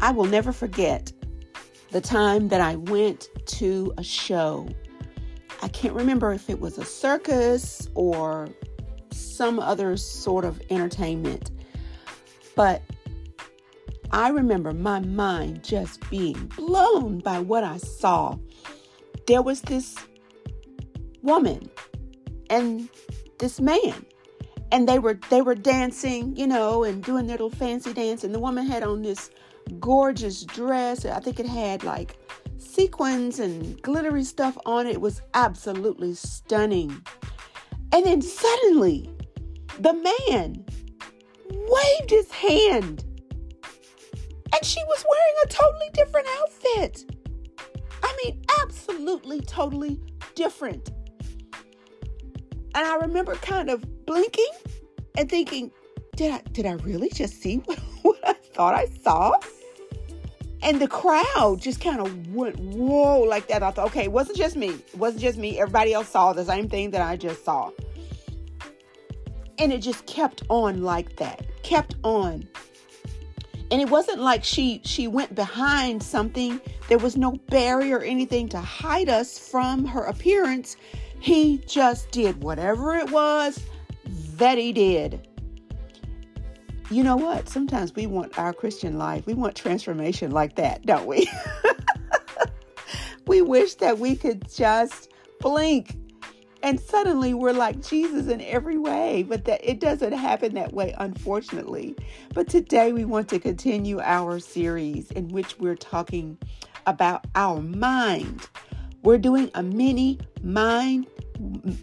I will never forget the time that I went to a show. I can't remember if it was a circus or some other sort of entertainment, but I remember my mind just being blown by what I saw. There was this woman and this man and they were they were dancing you know and doing their little fancy dance and the woman had on this gorgeous dress. I think it had like sequins and glittery stuff on it. It was absolutely stunning. And then suddenly the man waved his hand. And she was wearing a totally different outfit. I mean absolutely totally different. And I remember kind of blinking and thinking, did I did I really just see what, what I thought I saw? And the crowd just kind of went whoa like that. I thought, okay, it wasn't just me. It wasn't just me. Everybody else saw the same thing that I just saw. And it just kept on like that. Kept on. And it wasn't like she she went behind something. There was no barrier or anything to hide us from her appearance. He just did whatever it was that he did. You know what? Sometimes we want our Christian life, we want transformation like that, don't we? we wish that we could just blink and suddenly we're like Jesus in every way, but that it doesn't happen that way, unfortunately. But today we want to continue our series in which we're talking about our mind we're doing a mini mind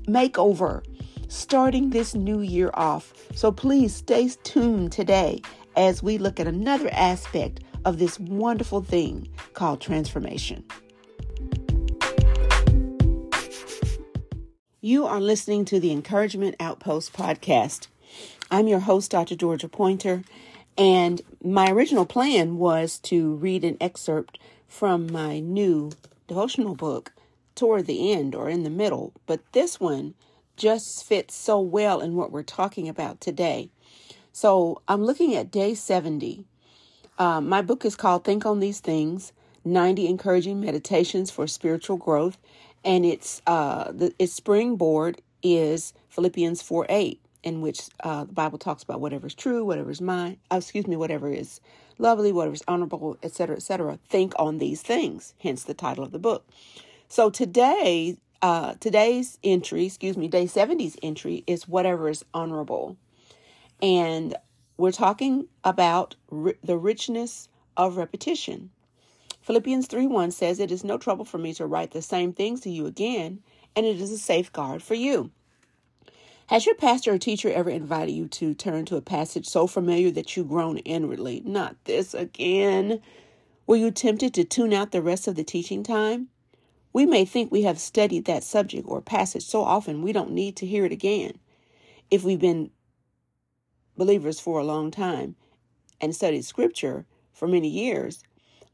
makeover starting this new year off. So please stay tuned today as we look at another aspect of this wonderful thing called transformation. You are listening to the Encouragement Outpost podcast. I'm your host, Dr. Georgia Pointer, and my original plan was to read an excerpt from my new devotional book toward the end or in the middle, but this one just fits so well in what we're talking about today. So I'm looking at day 70. Uh, my book is called Think on These Things 90 Encouraging Meditations for Spiritual Growth, and its, uh, the, its springboard is Philippians 4 8 in which uh, the Bible talks about whatever is true, whatever is mine, uh, excuse me, whatever is lovely, whatever is honorable, etc., etc. Think on these things. Hence the title of the book. So today, uh, today's entry, excuse me, day 70's entry is whatever is honorable, and we're talking about the richness of repetition. Philippians 3 1 says, It is no trouble for me to write the same things to you again, and it is a safeguard for you. Has your pastor or teacher ever invited you to turn to a passage so familiar that you groan inwardly? Not this again. Were you tempted to tune out the rest of the teaching time? We may think we have studied that subject or passage so often we don't need to hear it again. If we've been believers for a long time and studied scripture for many years,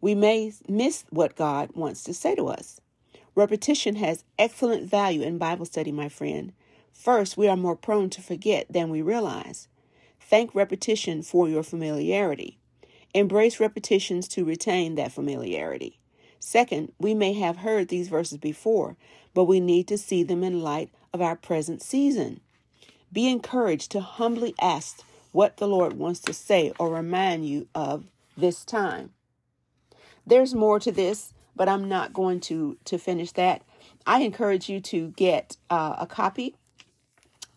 we may miss what God wants to say to us. Repetition has excellent value in Bible study, my friend. First, we are more prone to forget than we realize. Thank repetition for your familiarity. Embrace repetitions to retain that familiarity. Second, we may have heard these verses before, but we need to see them in light of our present season. Be encouraged to humbly ask what the Lord wants to say or remind you of this time. There's more to this, but I'm not going to, to finish that. I encourage you to get uh, a copy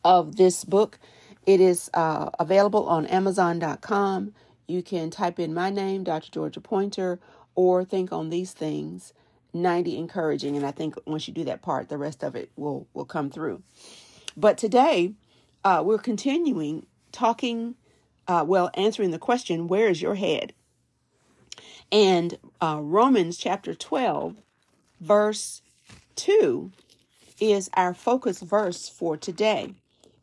of this book. It is uh, available on Amazon.com. You can type in my name, Dr. Georgia Pointer, or think on these things. 90 encouraging, and I think once you do that part, the rest of it will will come through. But today, uh, we're continuing talking, uh, well, answering the question, "Where is your head?" And uh, Romans chapter 12, verse 2, is our focus verse for today.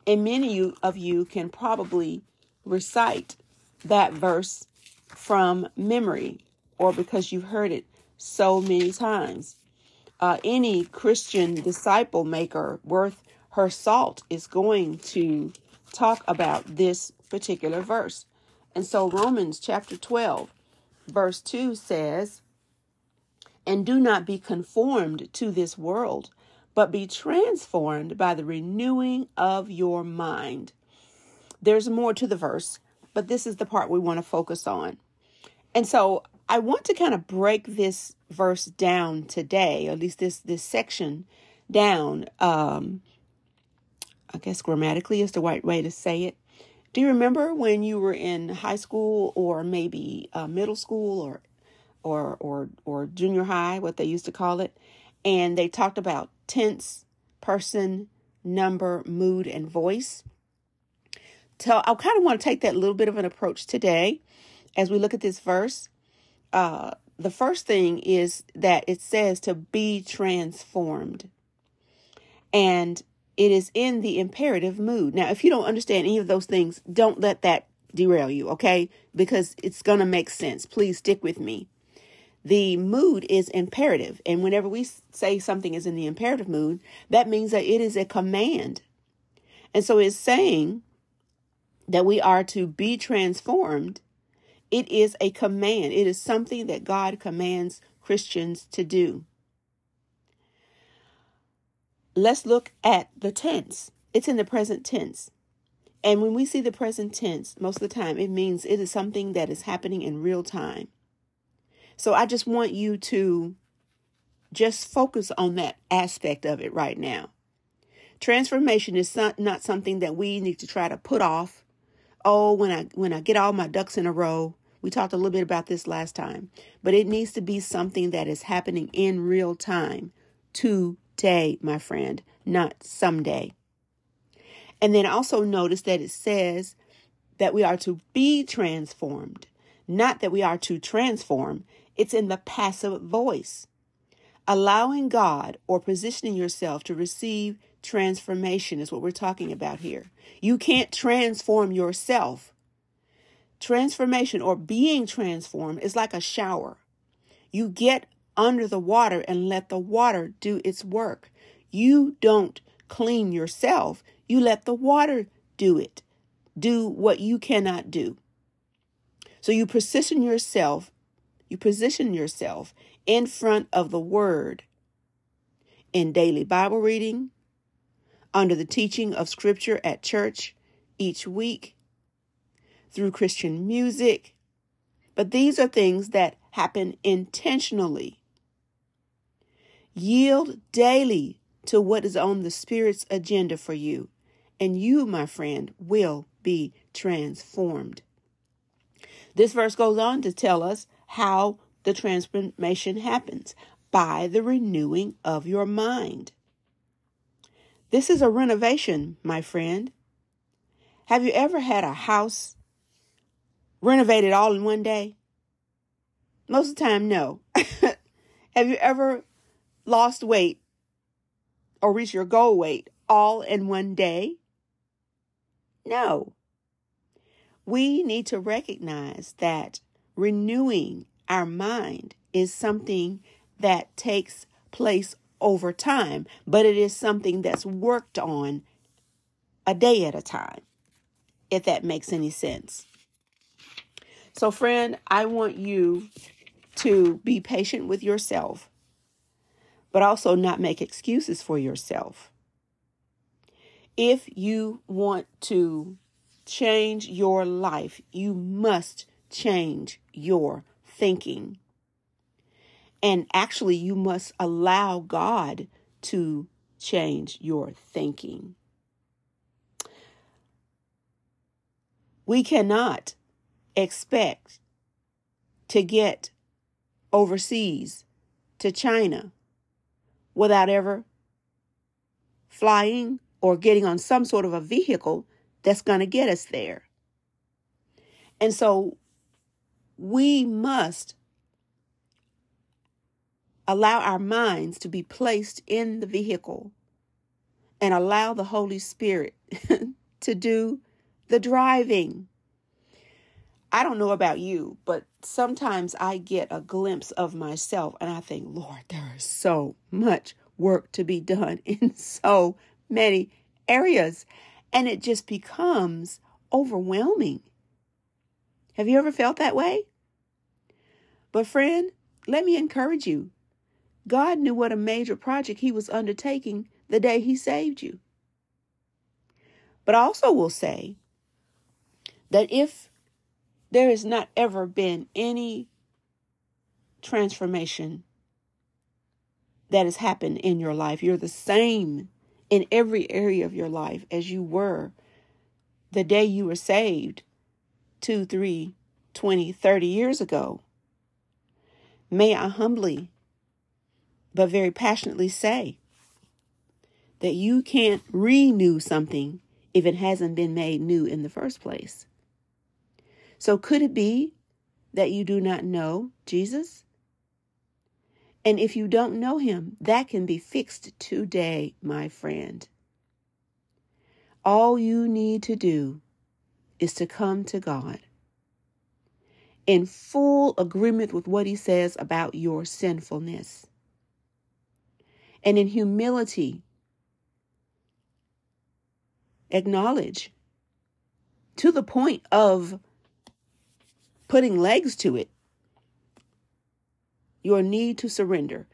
And many of you can probably recite that verse from memory or because you've heard it so many times. Uh, any Christian disciple maker worth her salt is going to talk about this particular verse. And so, Romans chapter 12, verse 2 says, And do not be conformed to this world, but be transformed by the renewing of your mind. There's more to the verse, but this is the part we want to focus on. And so I want to kind of break this verse down today, or at least this this section down. Um, I guess grammatically is the right way to say it. Do you remember when you were in high school or maybe uh, middle school or or or or junior high, what they used to call it, and they talked about tense, person, number, mood, and voice. So I kind of want to take that little bit of an approach today as we look at this verse. Uh, the first thing is that it says to be transformed. And it is in the imperative mood. Now, if you don't understand any of those things, don't let that derail you, okay? Because it's going to make sense. Please stick with me. The mood is imperative. And whenever we say something is in the imperative mood, that means that it is a command. And so it's saying that we are to be transformed. It is a command, it is something that God commands Christians to do let's look at the tense. It's in the present tense. And when we see the present tense, most of the time it means it is something that is happening in real time. So I just want you to just focus on that aspect of it right now. Transformation is not, something that we need to try to put off. Oh, when I when I get all my ducks in a row, we talked a little bit about this last time, but it needs to be something that is happening in real time to today, my friend, not someday. And then also notice that it says that we are to be transformed, not that we are to transform. It's in the passive voice. Allowing God or positioning yourself to receive transformation is what we're talking about here. You can't transform yourself. Transformation or being transformed is like a shower. You get under the water and let the water do its work. You don't clean yourself, you let the water do it. Do what you cannot do. So you position yourself, you position yourself in front of the word in daily Bible reading, under the teaching of scripture at church each week, through Christian music. But these are things that happen intentionally. Yield daily to what is on the Spirit's agenda for you, and you, my friend, will be transformed. This verse goes on to tell us how the transformation happens by the renewing of your mind. This is a renovation, my friend. Have you ever had a house renovated all in one day? Most of the time, no. Have you ever lost weight or reached your goal weight all in one day? No. We need to recognize that renewing our mind is something that takes place over time, but it is something that's worked on a day at a time, if that makes any sense. So, friend, I want you to be patient with yourself but also not make excuses for yourself. If you want to change your life, you must change your thinking. And actually, you must allow God to change your thinking. We cannot expect to get overseas to China without ever flying or getting on some sort of a vehicle that's going to get us there. And so we must allow our minds to be placed in the vehicle and allow the Holy Spirit to do the driving. I don't know about you, but sometimes I get a glimpse of myself and I think, Lord, there is so much work to be done in so many areas. And it just becomes overwhelming. Have you ever felt that way? But, friend, let me encourage you. God knew what a major project He was undertaking the day He saved you. But I also will say that if there has not ever been any transformation that has happened in your life, you're the same in every area of your life as you were the day you were saved two, three, 20, 30 years ago. May I humbly but very passionately say that you can't renew something if it hasn't been made new in the first place. So, could it be that you do not know Jesus? And if you don't know him, that can be fixed today, my friend. All you need to do is to come to God in full agreement with what he says about your sinfulness. And in humility, acknowledge to the point of putting legs to it your need to surrender.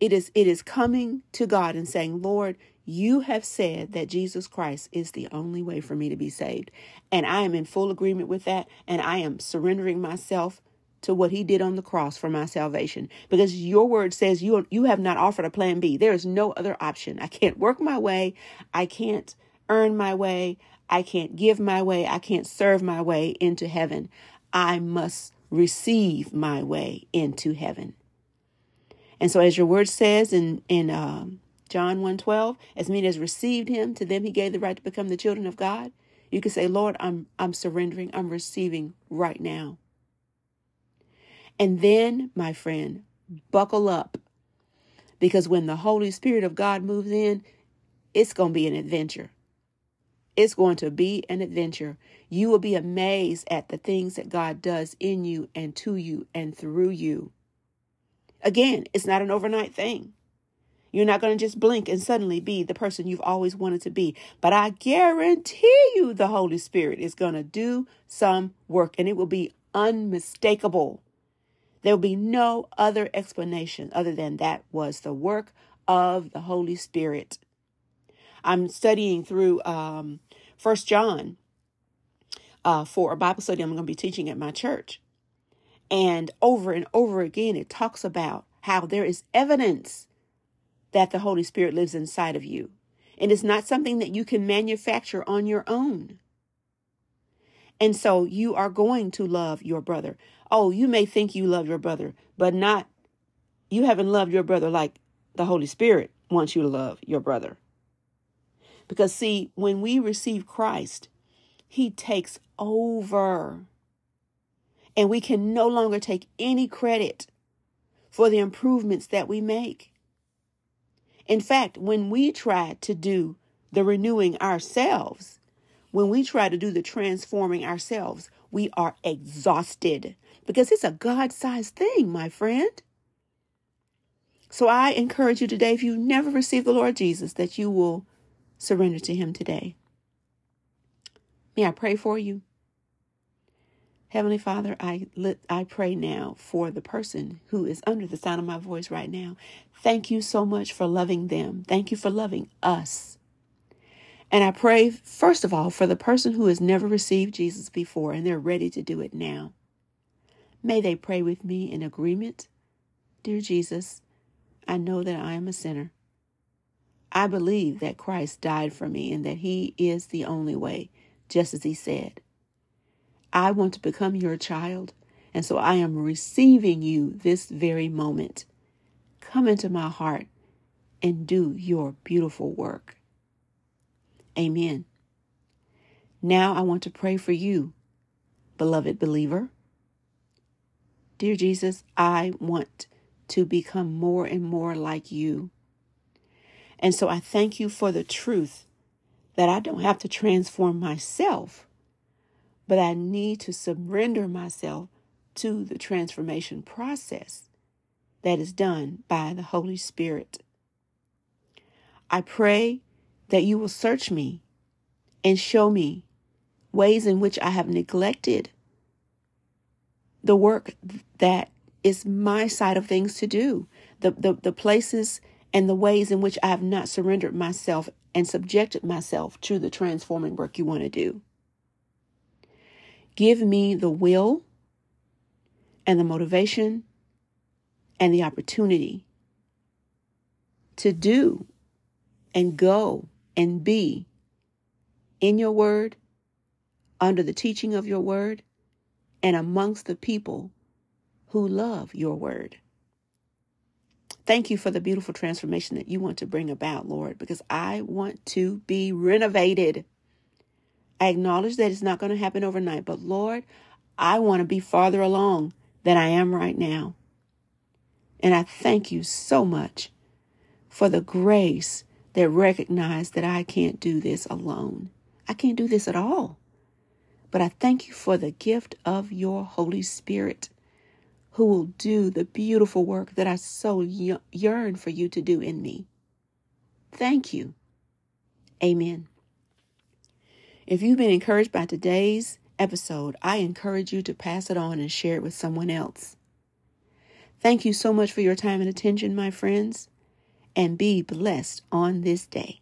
It is it is coming to God and saying, "Lord, you have said that Jesus Christ is the only way for me to be saved, and I am in full agreement with that, and I am surrendering myself to what he did on the cross for my salvation because your word says you you have not offered a plan B. There is no other option. I can't work my way. I can't earn my way. I can't give my way. I can't serve my way into heaven. I must receive my way into heaven. And so, as your word says in in um, John 1:12, as many as received him, to them he gave the right to become the children of God. You can say, Lord, I'm I'm surrendering, I'm receiving right now. And then, my friend, buckle up. Because when the Holy Spirit of God moves in, it's going to be an adventure. It's going to be an adventure. You will be amazed at the things that God does in you and to you and through you. Again, it's not an overnight thing. You're not going to just blink and suddenly be the person you've always wanted to be. But I guarantee you the Holy Spirit is going to do some work and it will be unmistakable. There will be no other explanation other than that was the work of the Holy Spirit. I'm studying through um, First John uh, for a Bible study I'm going to be teaching at my church. And over and over again, it talks about how there is evidence that the Holy Spirit lives inside of you. And it's not something that you can manufacture on your own. And so you are going to love your brother. Oh, you may think you love your brother, but not, you haven't loved your brother like the Holy Spirit wants you to love your brother. Because, see, when we receive Christ, He takes over. And we can no longer take any credit for the improvements that we make. In fact, when we try to do the renewing ourselves, when we try to do the transforming ourselves, we are exhausted because it's a God sized thing, my friend. So I encourage you today, if you never received the Lord Jesus, that you will surrender to Him today. May I pray for you? Heavenly Father, I I pray now for the person who is under the sound of my voice right now. Thank you so much for loving them. Thank you for loving us. And I pray, first of all, for the person who has never received Jesus before and they're ready to do it now. May they pray with me in agreement. Dear Jesus, I know that I am a sinner. I believe that Christ died for me and that He is the only way, just as He said. I want to become your child, and so I am receiving you this very moment. Come into my heart and do your beautiful work. Amen. Now I want to pray for you, beloved believer. Dear Jesus, I want to become more and more like you. And so I thank you for the truth that I don't have to transform myself, but I need to surrender myself to the transformation process that is done by the Holy Spirit. I pray that you will search me and show me ways in which I have neglected the work that is my side of things to do. The, the, the places and the ways in which I have not surrendered myself and subjected myself to the transforming work you want to do. Give me the will and the motivation and the opportunity to do and go and be in your word, under the teaching of your word, and amongst the people who love your word. Thank you for the beautiful transformation that you want to bring about, Lord, because I want to be renovated. I acknowledge that it's not going to happen overnight, but Lord, I want to be farther along than I am right now. And I thank you so much for the grace that recognized that I can't do this alone. I can't do this at all. But I thank you for the gift of your Holy Spirit who will do the beautiful work that I so yearn for you to do in me. Thank you. Amen. If you've been encouraged by today's episode, I encourage you to pass it on and share it with someone else. Thank you so much for your time and attention, my friends, and be blessed on this day.